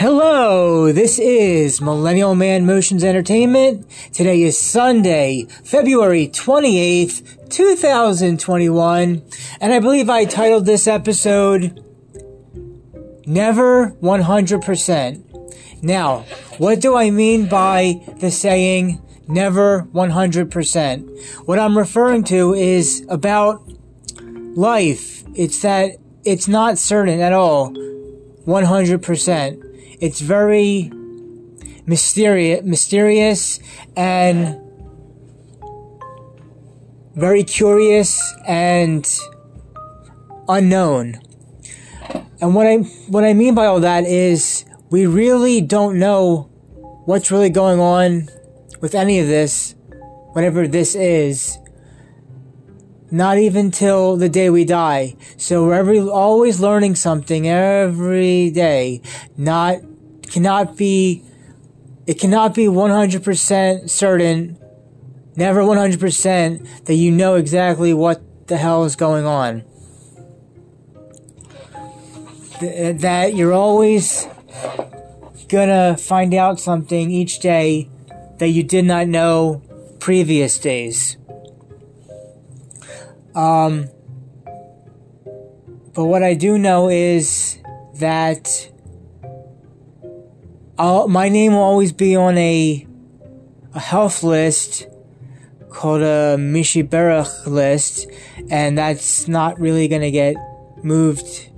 Hello, this is Millennial Man Motions Entertainment. Today is Sunday, February 28th, 2021, and I believe I titled this episode Never 100%. Now, what do I mean by the saying never 100%? What I'm referring to is about life. It's that it's not certain at all 100%. It's very mysterious, mysterious and very curious and unknown. And what I what I mean by all that is we really don't know what's really going on with any of this, whatever this is. Not even till the day we die. So we're every, always learning something every day. Not cannot be, it cannot be 100% certain, never 100% that you know exactly what the hell is going on. Th- that you're always gonna find out something each day that you did not know previous days. Um, but what I do know is that I'll, my name will always be on a a health list called a Mi Sheberach list, and that's not really gonna get moved.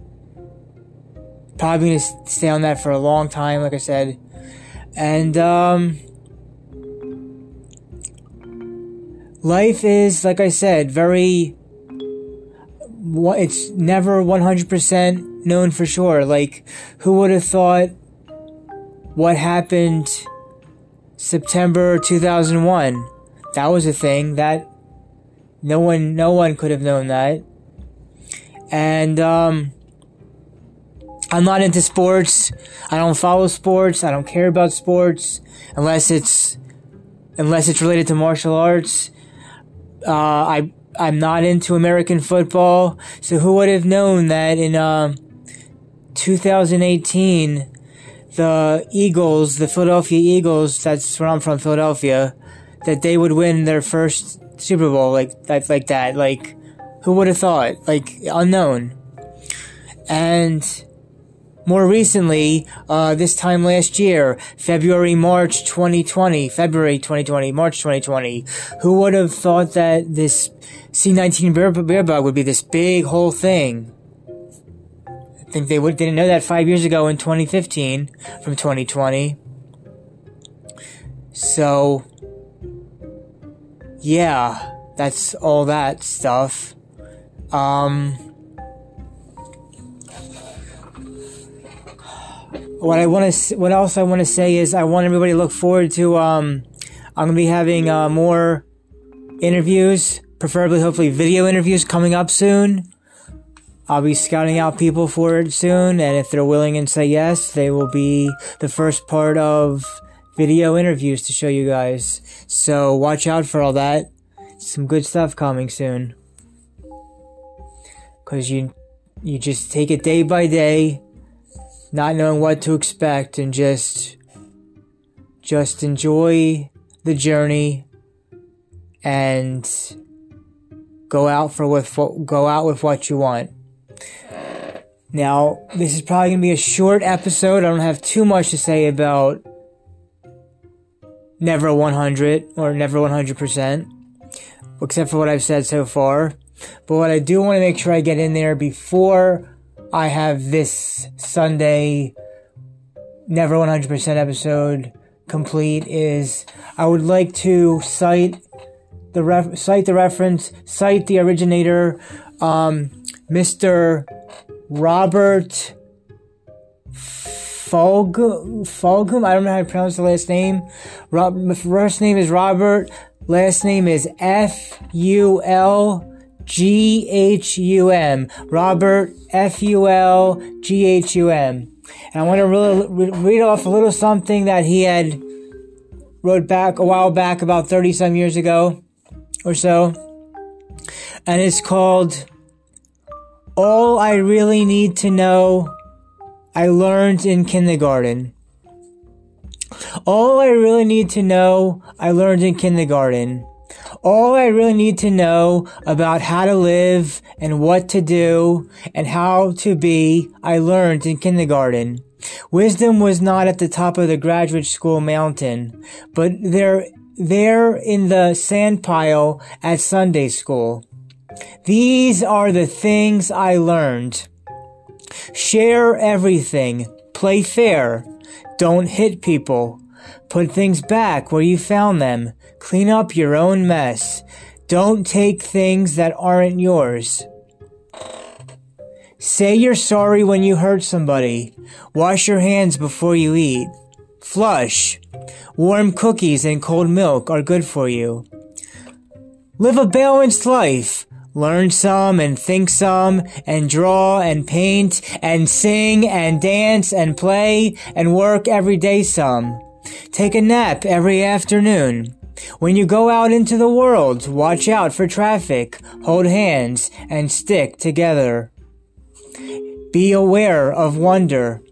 Probably gonna stay on that for a long time, like I said, and um, life is, like I said, very. It's never one hundred percent known for sure. Like, who would have thought? What happened September 2001. That was a thing that no one no one could have known that. And um I'm not into sports. I don't follow sports. I don't care about sports unless it's unless it's related to martial arts. Uh, I I'm not into American football. So who would have known that in um, 2018 the Eagles, the Philadelphia Eagles, that's where I'm from, Philadelphia, that they would win their first Super Bowl like that, like that. Like, who would have thought? Like, unknown. And more recently, uh, this time last year, February, March 2020, February 2020, March 2020, who would have thought that this C19 bear, bug would be this big whole thing? Think they would didn't know that five years ago in 2015 from 2020. So, yeah, that's all that stuff. Um, what I want to, what else I want to say is I want everybody to look forward to. Um, I'm gonna be having uh, more interviews, preferably, hopefully, video interviews coming up soon. I'll be scouting out people for it soon, and if they're willing and say yes, they will be the first part of video interviews to show you guys. So watch out for all that. Some good stuff coming soon. Cause you, you just take it day by day, not knowing what to expect and just, just enjoy the journey and go out for with, go out with what you want. Now, this is probably going to be a short episode. I don't have too much to say about Never 100 or Never 100%, except for what I've said so far. But what I do want to make sure I get in there before I have this Sunday Never 100% episode complete is I would like to cite the ref- cite the reference, cite the originator, um, Mr. Robert Fulghum. Fulghum. I don't know how to pronounce the last name. Rob, first name is Robert. Last name is F U L G H U M. Robert F U L G H U M. And I want to really read off a little something that he had wrote back a while back, about 30 some years ago or so. And it's called all I really need to know I learned in kindergarten. All I really need to know, I learned in kindergarten. All I really need to know about how to live and what to do and how to be, I learned in kindergarten. Wisdom was not at the top of the graduate school mountain, but there, there in the sand pile at Sunday school. These are the things I learned. Share everything. Play fair. Don't hit people. Put things back where you found them. Clean up your own mess. Don't take things that aren't yours. Say you're sorry when you hurt somebody. Wash your hands before you eat. Flush. Warm cookies and cold milk are good for you. Live a balanced life. Learn some and think some and draw and paint and sing and dance and play and work every day some. Take a nap every afternoon. When you go out into the world, watch out for traffic, hold hands, and stick together. Be aware of wonder.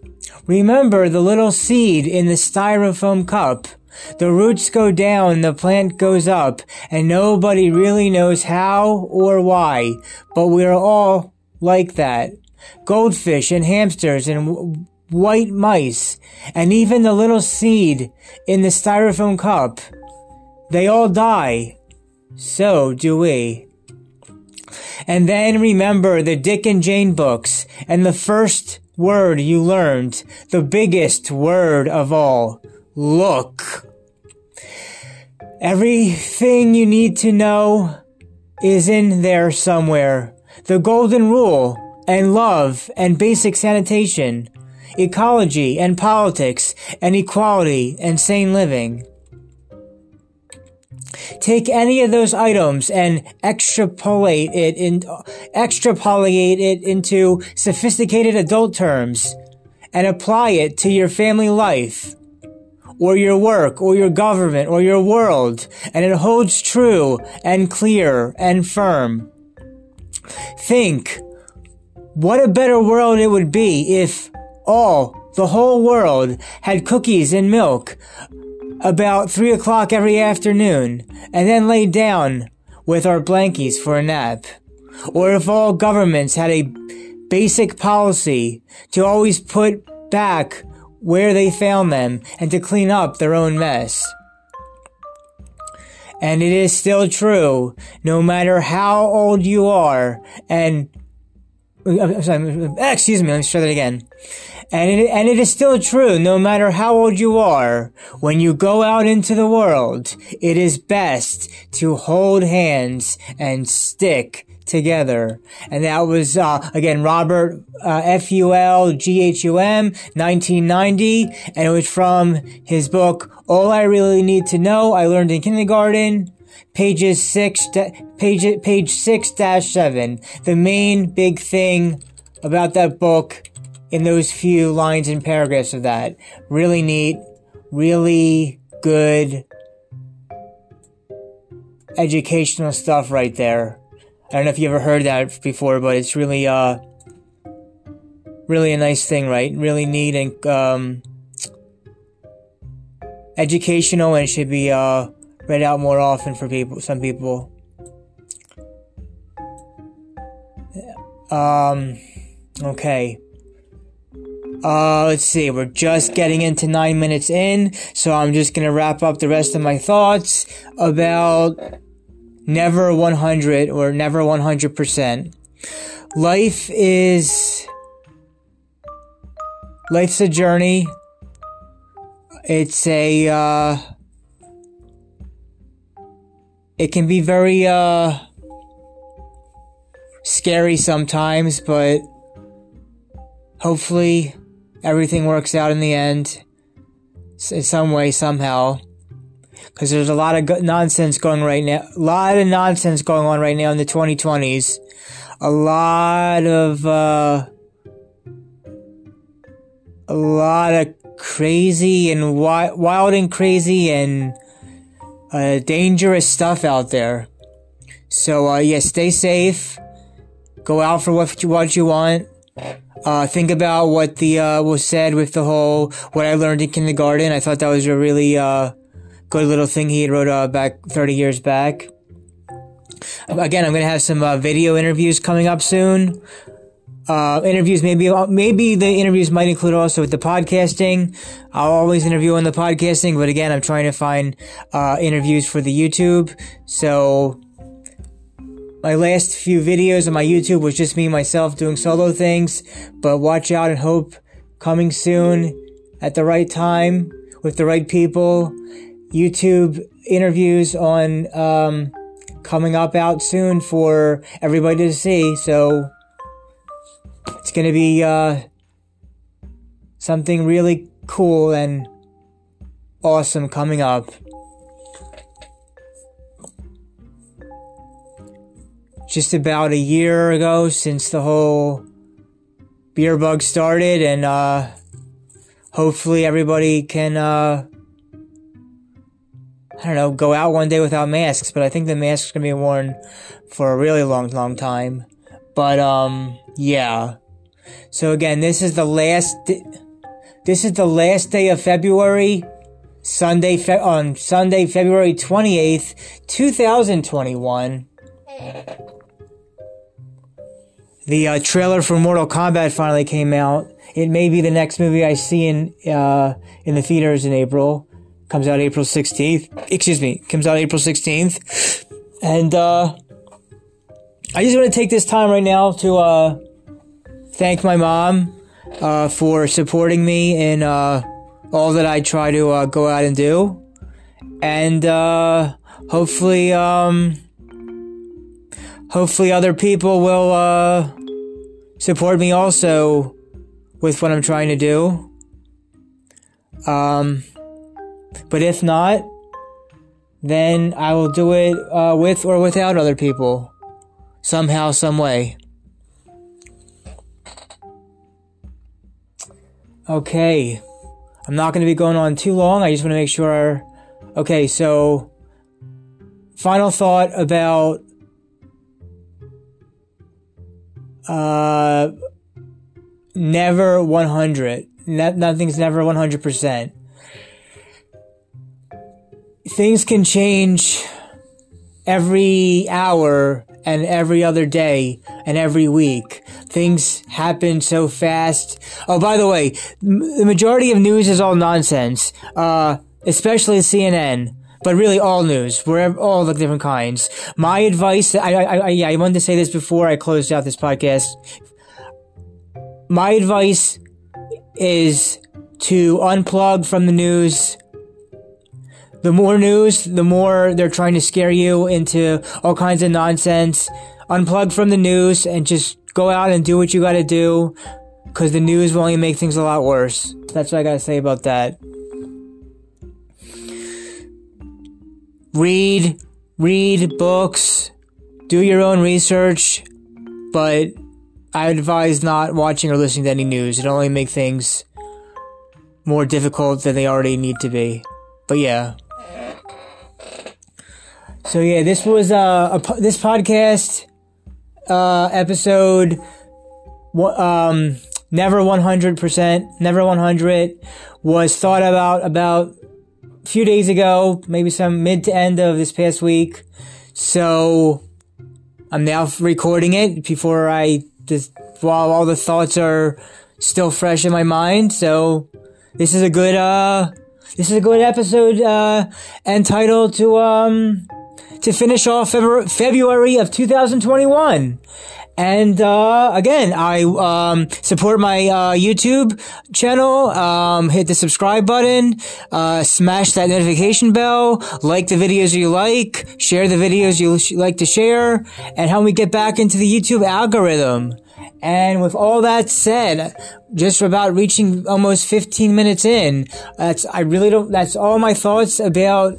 Remember the little seed in the styrofoam cup. The roots go down, the plant goes up, and nobody really knows how or why, but we're all like that. Goldfish and hamsters and w- white mice, and even the little seed in the styrofoam cup. They all die. So do we. And then remember the Dick and Jane books and the first word you learned, the biggest word of all. Look. Everything you need to know is in there somewhere. The golden rule and love and basic sanitation, ecology and politics and equality and sane living. Take any of those items and extrapolate it in, extrapolate it into sophisticated adult terms and apply it to your family life or your work or your government or your world and it holds true and clear and firm. Think what a better world it would be if all, the whole world had cookies and milk about three o'clock every afternoon and then lay down with our blankies for a nap. Or if all governments had a basic policy to always put back where they found them and to clean up their own mess. And it is still true, no matter how old you are, and excuse me, let me try that again. And it, and it is still true, no matter how old you are, when you go out into the world, it is best to hold hands and stick together. And that was, uh, again, Robert, uh, F-U-L-G-H-U-M, 1990. And it was from his book, All I Really Need to Know I Learned in Kindergarten pages six, page, page six dash seven. The main big thing about that book in those few lines and paragraphs of that. Really neat, really good educational stuff right there. I don't know if you ever heard that before, but it's really, uh, really a nice thing, right? Really neat and, um, educational and should be, uh, read out more often for people, some people. Um, okay. Uh, let's see, we're just getting into nine minutes in, so I'm just gonna wrap up the rest of my thoughts about never 100 or never 100%. Life is, life's a journey. It's a, uh, it can be very, uh, scary sometimes, but hopefully everything works out in the end in some way somehow. Because there's a lot of nonsense going right now a lot of nonsense going on right now in the 2020s a lot of uh, a lot of crazy and wi- wild and crazy and uh, dangerous stuff out there so uh, yeah stay safe go out for what you, what you want uh, think about what the uh, was said with the whole what I learned in kindergarten. I thought that was a really uh, good little thing he wrote uh, back 30 years back. Again, I'm gonna have some video interviews coming up soon. Uh, interviews, maybe maybe the interviews might include also with the podcasting. I'll always interview on the podcasting, but again, I'm trying to find interviews for the YouTube. So my last few videos on my YouTube was just me myself doing solo things, but watch out and hope coming soon at the right time with the right people. YouTube interviews on um, coming up out soon for everybody to see. So it's to be uh, something really cool and awesome coming up. just about a year ago since the whole beer bug started, and uh, hopefully everybody can, uh, I don't know, go out one day without masks. But I think the mask's gonna be worn for a really long, long time. But um, yeah. So again, this is the last. This is the last day of February. Sunday fe- on Sunday, February 28th, 2021 the uh, trailer for Mortal Kombat finally came out. It may be the next movie I see in uh, in the theaters in April. Comes out April 16th. Excuse me, comes out April 16th. And uh, I just want to take this time right now to uh, thank my mom uh, for supporting me in uh, all that I try to go out and do. And hopefully, um, hopefully other people will support me also with what I'm trying to do. Um, but if not, then I will do it uh, with or without other people, somehow, some way. Okay, I'm not going to be going on too long. I just want to make sure. Okay, so final thought about Uh, never 100. No, nothing's never 100%. Things can change every hour and every other day and every week. Things happen so fast. Oh, by the way, the majority of news is all nonsense. Uh, especially CNN but really all news, wherever all the different kinds. My advice, I, I, I, yeah, I wanted to say this before I closed out this podcast. My advice is to unplug from the news. The more news, the more they're trying to scare you into all kinds of nonsense. Unplug from the news and just go out and do what you gotta do. Cause the news will only make things a lot worse. That's what I gotta say about that. read, read books, do your own research, but I advise not watching or listening to any news. It only make things more difficult than they already need to be. But yeah. So yeah, this was uh, a this podcast uh, episode. Um, never 100%, never 100 was thought about about a few days ago, maybe some mid to end of this past week. So I'm now recording it before I just while all the thoughts are still fresh in my mind. So this is a good uh this is a good episode uh entitled to um to finish off February of 2021. And uh, again, I um, support my uh, YouTube channel. Um, hit the subscribe button, uh, smash that notification bell, like the videos you like, share the videos you like to share, and help me get back into the YouTube algorithm. And with all that said, just about reaching almost 15 minutes in, that's I really don't. That's all my thoughts about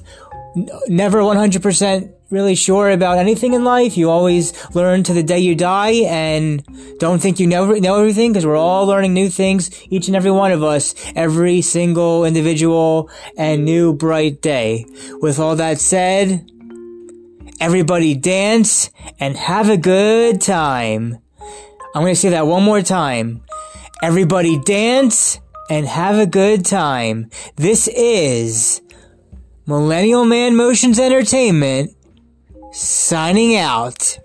never 100% really sure about anything in life. You always learn to the day you die and don't think you know, know everything because we're all learning new things, each and every one of us, every single individual and new bright day. With all that said, everybody dance and have a good time. I'm going to say that one more time. Everybody dance and have a good time. This is Millennial Man Motions Entertainment signing out.